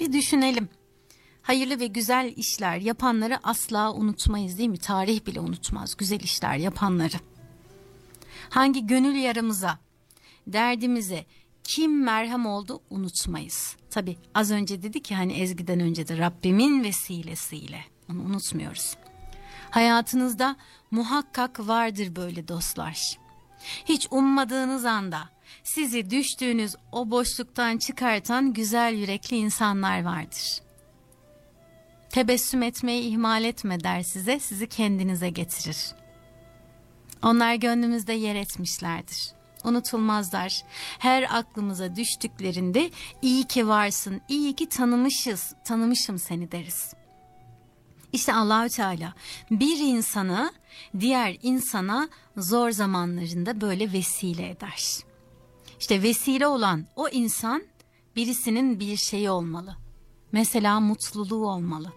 Bir düşünelim. Hayırlı ve güzel işler yapanları asla unutmayız değil mi? Tarih bile unutmaz güzel işler yapanları. Hangi gönül yaramıza, derdimize kim merhem oldu unutmayız. Tabi az önce dedi ki hani Ezgi'den önce de Rabbimin vesilesiyle onu unutmuyoruz. Hayatınızda muhakkak vardır böyle dostlar. Hiç ummadığınız anda sizi düştüğünüz o boşluktan çıkartan güzel yürekli insanlar vardır. Tebessüm etmeyi ihmal etme der size, sizi kendinize getirir. Onlar gönlümüzde yer etmişlerdir. Unutulmazlar. Her aklımıza düştüklerinde iyi ki varsın, iyi ki tanımışız, tanımışım seni deriz. İşte Allahü Teala bir insanı diğer insana zor zamanlarında böyle vesile eder. İşte vesile olan o insan birisinin bir şeyi olmalı. Mesela mutluluğu olmalı.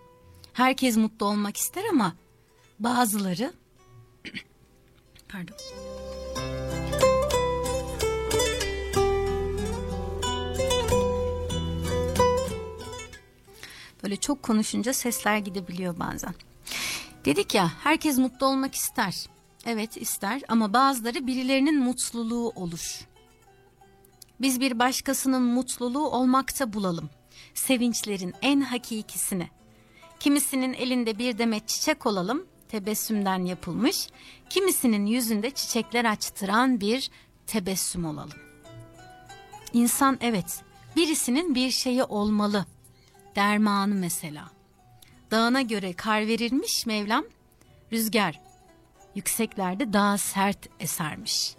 Herkes mutlu olmak ister ama bazıları pardon. Böyle çok konuşunca sesler gidebiliyor bazen. Dedik ya herkes mutlu olmak ister. Evet ister ama bazıları birilerinin mutluluğu olur. Biz bir başkasının mutluluğu olmakta bulalım. Sevinçlerin en hakikisini. Kimisinin elinde bir demet çiçek olalım, tebessümden yapılmış. Kimisinin yüzünde çiçekler açtıran bir tebessüm olalım. İnsan evet, birisinin bir şeyi olmalı. Dermanı mesela. Dağına göre kar verilmiş Mevlam, rüzgar yükseklerde daha sert esermiş.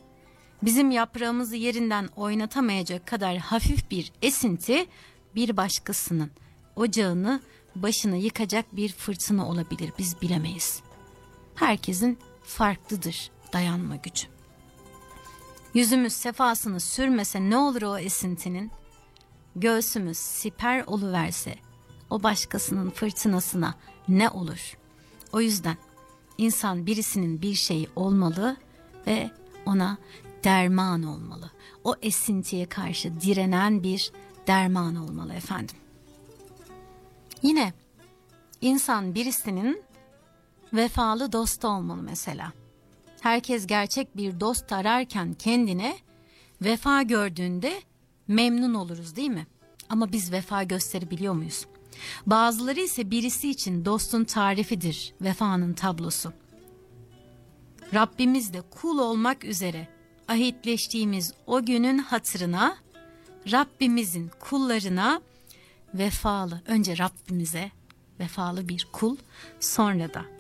Bizim yaprağımızı yerinden oynatamayacak kadar hafif bir esinti bir başkasının ocağını başını yıkacak bir fırtına olabilir biz bilemeyiz. Herkesin farklıdır dayanma gücü. Yüzümüz sefasını sürmese ne olur o esintinin? Göğsümüz siper oluverse o başkasının fırtınasına ne olur? O yüzden insan birisinin bir şeyi olmalı ve ona derman olmalı. O esintiye karşı direnen bir derman olmalı efendim. Yine insan birisinin vefalı dostu olmalı mesela. Herkes gerçek bir dost ararken kendine vefa gördüğünde memnun oluruz değil mi? Ama biz vefa gösterebiliyor muyuz? Bazıları ise birisi için dostun tarifidir vefanın tablosu. Rabbimizle kul olmak üzere ahitleştiğimiz o günün hatırına Rabbimizin kullarına vefalı önce Rabbimize vefalı bir kul sonra da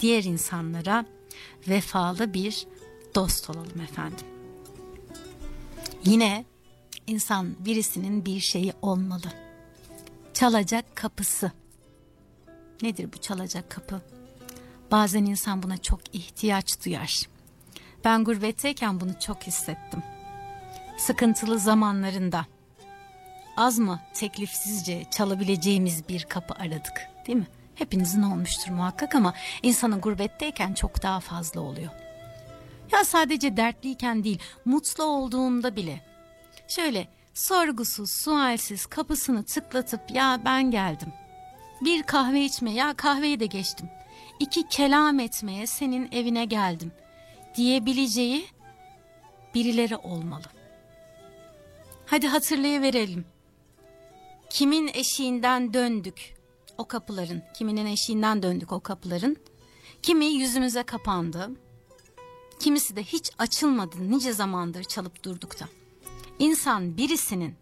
diğer insanlara vefalı bir dost olalım efendim. Yine insan birisinin bir şeyi olmalı. Çalacak kapısı. Nedir bu çalacak kapı? Bazen insan buna çok ihtiyaç duyar. Ben gurbetteyken bunu çok hissettim. Sıkıntılı zamanlarında az mı teklifsizce çalabileceğimiz bir kapı aradık değil mi? Hepinizin olmuştur muhakkak ama insanın gurbetteyken çok daha fazla oluyor. Ya sadece dertliyken değil, mutlu olduğunda bile. Şöyle sorgusuz, sualsiz kapısını tıklatıp ya ben geldim. Bir kahve içme ya kahveyi de geçtim. İki kelam etmeye senin evine geldim diyebileceği birileri olmalı. Hadi hatırlayıverelim. Kimin eşiğinden döndük o kapıların, kiminin eşiğinden döndük o kapıların. Kimi yüzümüze kapandı, kimisi de hiç açılmadı nice zamandır çalıp durduk da. İnsan birisinin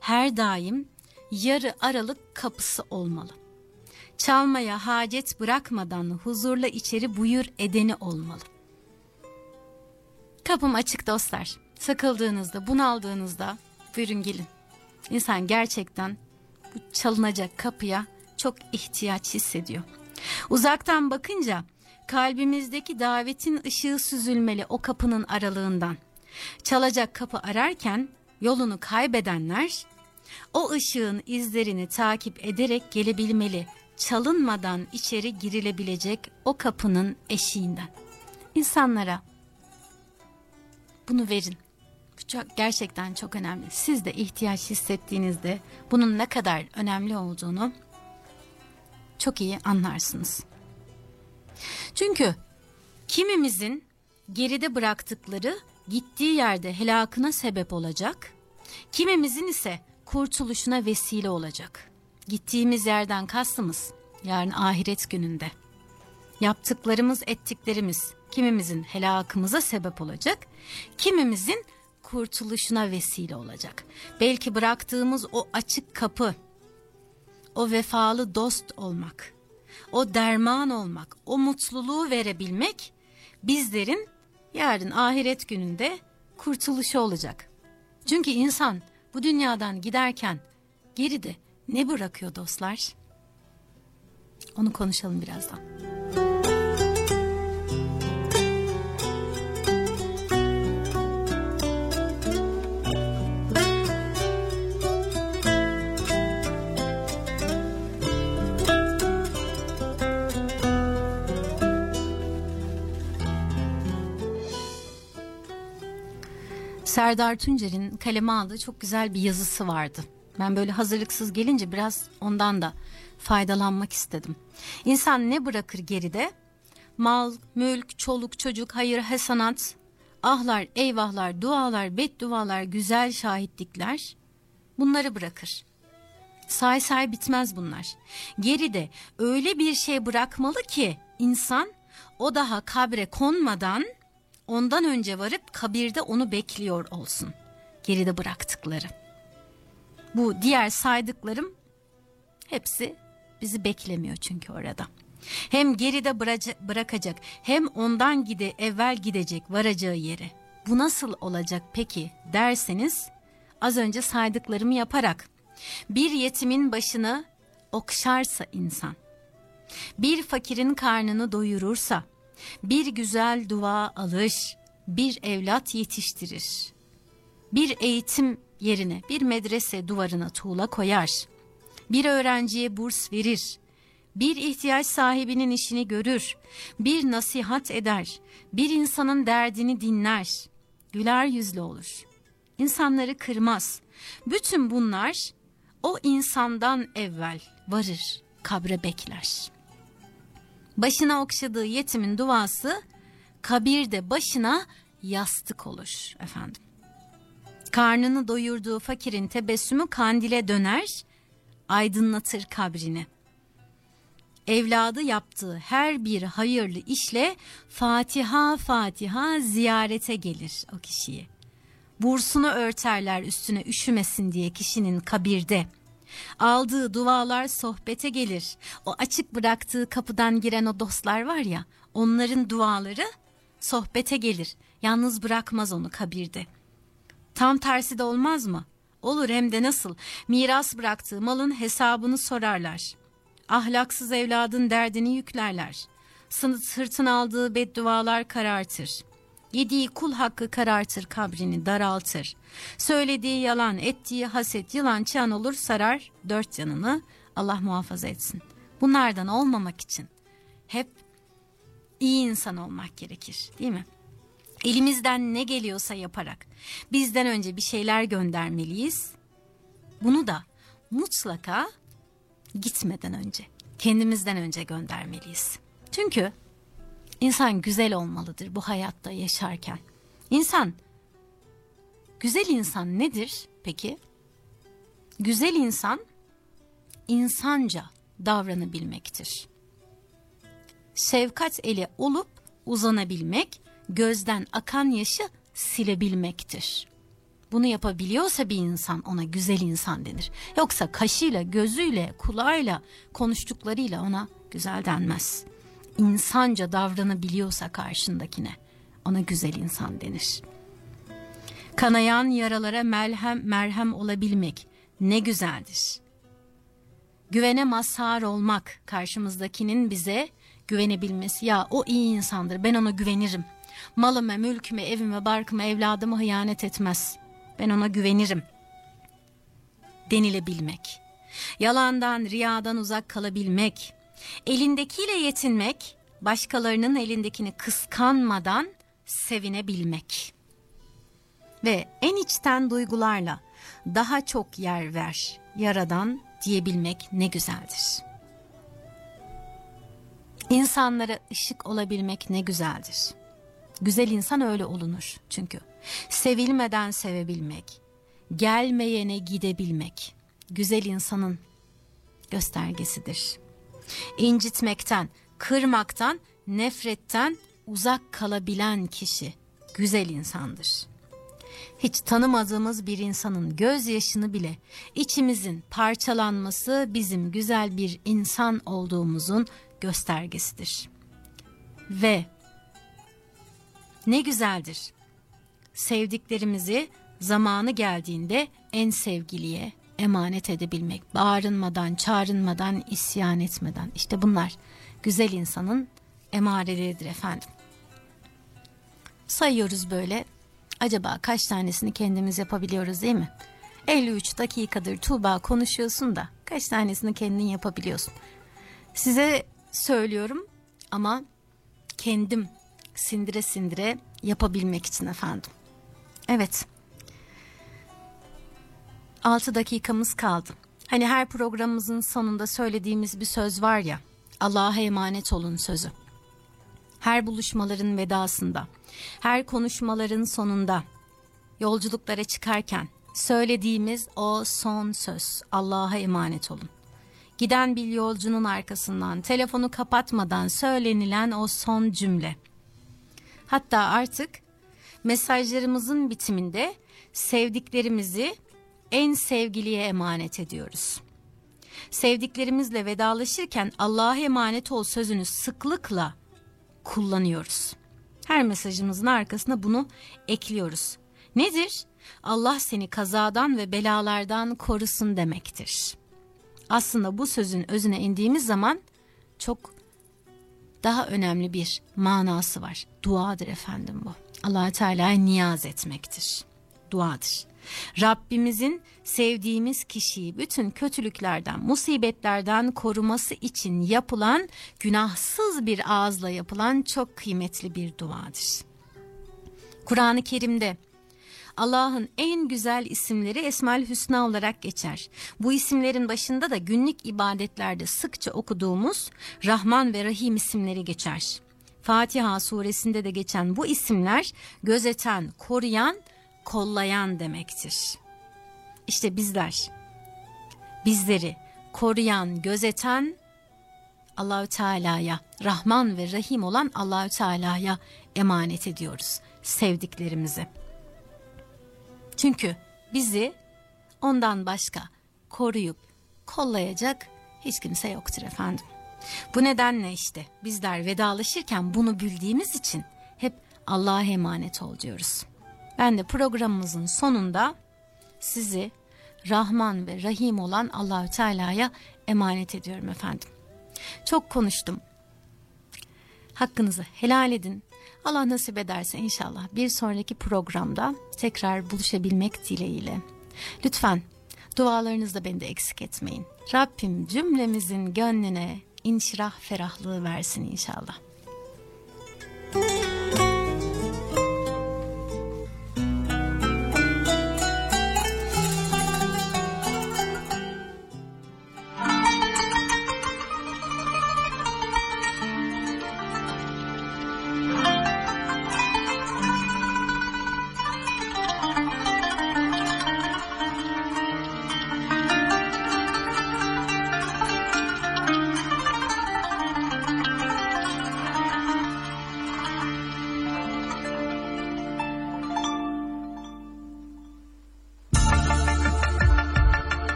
her daim yarı aralık kapısı olmalı. Çalmaya hacet bırakmadan huzurla içeri buyur edeni olmalı. Kapım açık dostlar. Sakıldığınızda, bunaldığınızda buyurun gelin. İnsan gerçekten bu çalınacak kapıya çok ihtiyaç hissediyor. Uzaktan bakınca kalbimizdeki davetin ışığı süzülmeli o kapının aralığından. Çalacak kapı ararken yolunu kaybedenler o ışığın izlerini takip ederek gelebilmeli. Çalınmadan içeri girilebilecek o kapının eşiğinden. İnsanlara bunu verin. Bu çok, gerçekten çok önemli. Siz de ihtiyaç hissettiğinizde bunun ne kadar önemli olduğunu çok iyi anlarsınız. Çünkü kimimizin geride bıraktıkları gittiği yerde helakına sebep olacak, kimimizin ise kurtuluşuna vesile olacak. Gittiğimiz yerden kastımız yarın ahiret gününde. Yaptıklarımız, ettiklerimiz kimimizin helakımıza sebep olacak, kimimizin kurtuluşuna vesile olacak. Belki bıraktığımız o açık kapı, o vefalı dost olmak, o derman olmak, o mutluluğu verebilmek bizlerin yarın ahiret gününde kurtuluşu olacak. Çünkü insan bu dünyadan giderken geride ne bırakıyor dostlar? Onu konuşalım birazdan. Serdar Tuncer'in kaleme aldığı çok güzel bir yazısı vardı. Ben böyle hazırlıksız gelince biraz ondan da faydalanmak istedim. İnsan ne bırakır geride? Mal, mülk, çoluk, çocuk, hayır, hasanat, ahlar, eyvahlar, dualar, beddualar, güzel şahitlikler bunları bırakır. Say say bitmez bunlar. Geride öyle bir şey bırakmalı ki insan o daha kabre konmadan ondan önce varıp kabirde onu bekliyor olsun. Geride bıraktıkları. Bu diğer saydıklarım hepsi bizi beklemiyor çünkü orada. Hem geride bırakacak hem ondan gide evvel gidecek varacağı yere. Bu nasıl olacak peki derseniz az önce saydıklarımı yaparak bir yetimin başını okşarsa insan, bir fakirin karnını doyurursa, bir güzel dua alır, bir evlat yetiştirir. Bir eğitim yerine bir medrese duvarına tuğla koyar. Bir öğrenciye burs verir. Bir ihtiyaç sahibinin işini görür. Bir nasihat eder. Bir insanın derdini dinler. Güler yüzlü olur. İnsanları kırmaz. Bütün bunlar o insandan evvel varır, kabre bekler. Başına okşadığı yetimin duası kabirde başına yastık olur efendim. Karnını doyurduğu fakirin tebessümü kandile döner, aydınlatır kabrini. Evladı yaptığı her bir hayırlı işle Fatiha Fatiha ziyarete gelir o kişiyi. Bursunu örterler üstüne üşümesin diye kişinin kabirde. Aldığı dualar sohbete gelir. O açık bıraktığı kapıdan giren o dostlar var ya, onların duaları sohbete gelir. Yalnız bırakmaz onu kabirde. Tam tersi de olmaz mı? Olur hem de nasıl? Miras bıraktığı malın hesabını sorarlar. Ahlaksız evladın derdini yüklerler. Sırtına aldığı beddualar karartır. Yediği kul hakkı karartır kabrini daraltır. Söylediği yalan ettiği haset yılan çan olur sarar dört yanını Allah muhafaza etsin. Bunlardan olmamak için hep iyi insan olmak gerekir değil mi? Elimizden ne geliyorsa yaparak bizden önce bir şeyler göndermeliyiz. Bunu da mutlaka gitmeden önce kendimizden önce göndermeliyiz. Çünkü insan güzel olmalıdır bu hayatta yaşarken. İnsan güzel insan nedir peki? Güzel insan insanca davranabilmektir. Şefkat eli olup uzanabilmek, gözden akan yaşı silebilmektir. Bunu yapabiliyorsa bir insan ona güzel insan denir. Yoksa kaşıyla, gözüyle, kulağıyla, konuştuklarıyla ona güzel denmez. İnsanca davranabiliyorsa karşındakine ona güzel insan denir. Kanayan yaralara merhem merhem olabilmek ne güzeldir. Güvene mazhar olmak karşımızdakinin bize güvenebilmesi. Ya o iyi insandır ben ona güvenirim. Malıma, mülküme, evime, barkıma, evladıma hıyanet etmez. Ben ona güvenirim. Denilebilmek. Yalandan, riyadan uzak kalabilmek. Elindekiyle yetinmek, başkalarının elindekini kıskanmadan sevinebilmek. Ve en içten duygularla daha çok yer ver yaradan diyebilmek ne güzeldir. İnsanlara ışık olabilmek ne güzeldir. Güzel insan öyle olunur çünkü. Sevilmeden sevebilmek, gelmeyene gidebilmek güzel insanın göstergesidir. İncitmekten, kırmaktan, nefretten uzak kalabilen kişi güzel insandır. Hiç tanımadığımız bir insanın gözyaşını bile içimizin parçalanması bizim güzel bir insan olduğumuzun göstergesidir. Ve ne güzeldir. Sevdiklerimizi zamanı geldiğinde en sevgiliye emanet edebilmek. Bağırınmadan, çağrınmadan, isyan etmeden. İşte bunlar güzel insanın emareleridir efendim. Sayıyoruz böyle. Acaba kaç tanesini kendimiz yapabiliyoruz değil mi? 53 dakikadır Tuğba konuşuyorsun da kaç tanesini kendin yapabiliyorsun? Size söylüyorum ama kendim sindire sindire yapabilmek için efendim. Evet. 6 dakikamız kaldı. Hani her programımızın sonunda söylediğimiz bir söz var ya. Allah'a emanet olun sözü. Her buluşmaların vedasında, her konuşmaların sonunda, yolculuklara çıkarken söylediğimiz o son söz. Allah'a emanet olun. Giden bir yolcunun arkasından telefonu kapatmadan söylenilen o son cümle. Hatta artık mesajlarımızın bitiminde sevdiklerimizi en sevgiliye emanet ediyoruz. Sevdiklerimizle vedalaşırken Allah'a emanet ol sözünü sıklıkla kullanıyoruz. Her mesajımızın arkasına bunu ekliyoruz. Nedir? Allah seni kazadan ve belalardan korusun demektir. Aslında bu sözün özüne indiğimiz zaman çok daha önemli bir manası var. Duadır efendim bu. allah Teala'ya niyaz etmektir. Duadır. Rabbimizin sevdiğimiz kişiyi bütün kötülüklerden, musibetlerden koruması için yapılan günahsız bir ağızla yapılan çok kıymetli bir duadır. Kur'an-ı Kerim'de Allah'ın en güzel isimleri Esmaül Hüsna olarak geçer. Bu isimlerin başında da günlük ibadetlerde sıkça okuduğumuz Rahman ve Rahim isimleri geçer. Fatiha suresinde de geçen bu isimler gözeten, koruyan, kollayan demektir. İşte bizler bizleri koruyan, gözeten Allahü Teala'ya, Rahman ve Rahim olan Allahü Teala'ya emanet ediyoruz sevdiklerimizi. Çünkü bizi ondan başka koruyup kollayacak hiç kimse yoktur efendim. Bu nedenle işte bizler vedalaşırken bunu bildiğimiz için hep Allah'a emanet ol diyoruz. Ben de programımızın sonunda sizi Rahman ve Rahim olan Allahü Teala'ya emanet ediyorum efendim. Çok konuştum. Hakkınızı helal edin. Allah nasip ederse inşallah bir sonraki programda tekrar buluşabilmek dileğiyle. Lütfen dualarınızda beni de eksik etmeyin. Rabbim cümlemizin gönlüne inşirah ferahlığı versin inşallah. Adaletine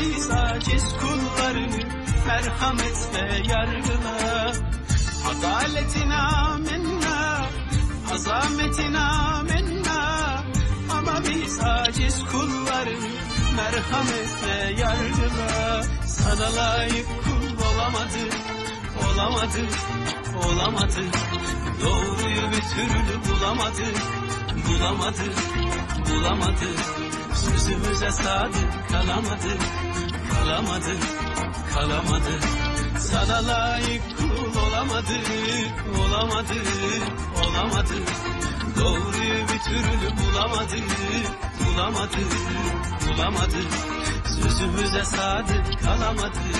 biz aciz kullarını merhametle yargıla. Adaletine minna, azametine minna. Ama biz aciz kullarını merhametle yargıla. Sana layık kul olamadık, olamadık, olamadık Doğruyu bir türlü bulamadık, bulamadık, bulamadık. Sözümüze sadık kalamadık, kalamadık, kalamadık. Sana layık kul olamadık, olamadık, olamadık. Doğruyu bir türlü bulamadık, bulamadık, bulamadık. Sözümüze sadık kalamadık,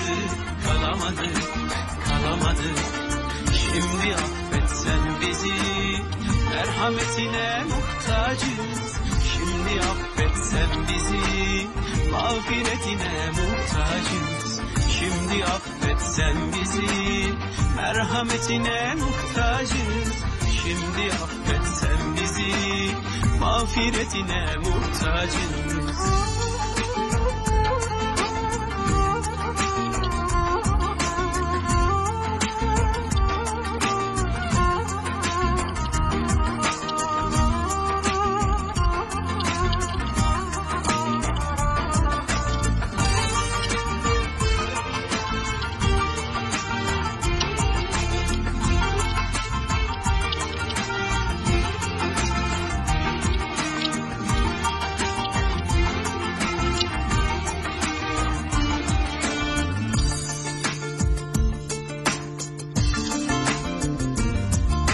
kalamadık, kalamadık. Şimdi affet sen bizi Merhametine muhtacız Şimdi affet sen bizi. Mağfiretine muhtacız Şimdi affet sen bizi. Merhametine muhtacız Şimdi affet sen bizi. Mağfiretine muhtacız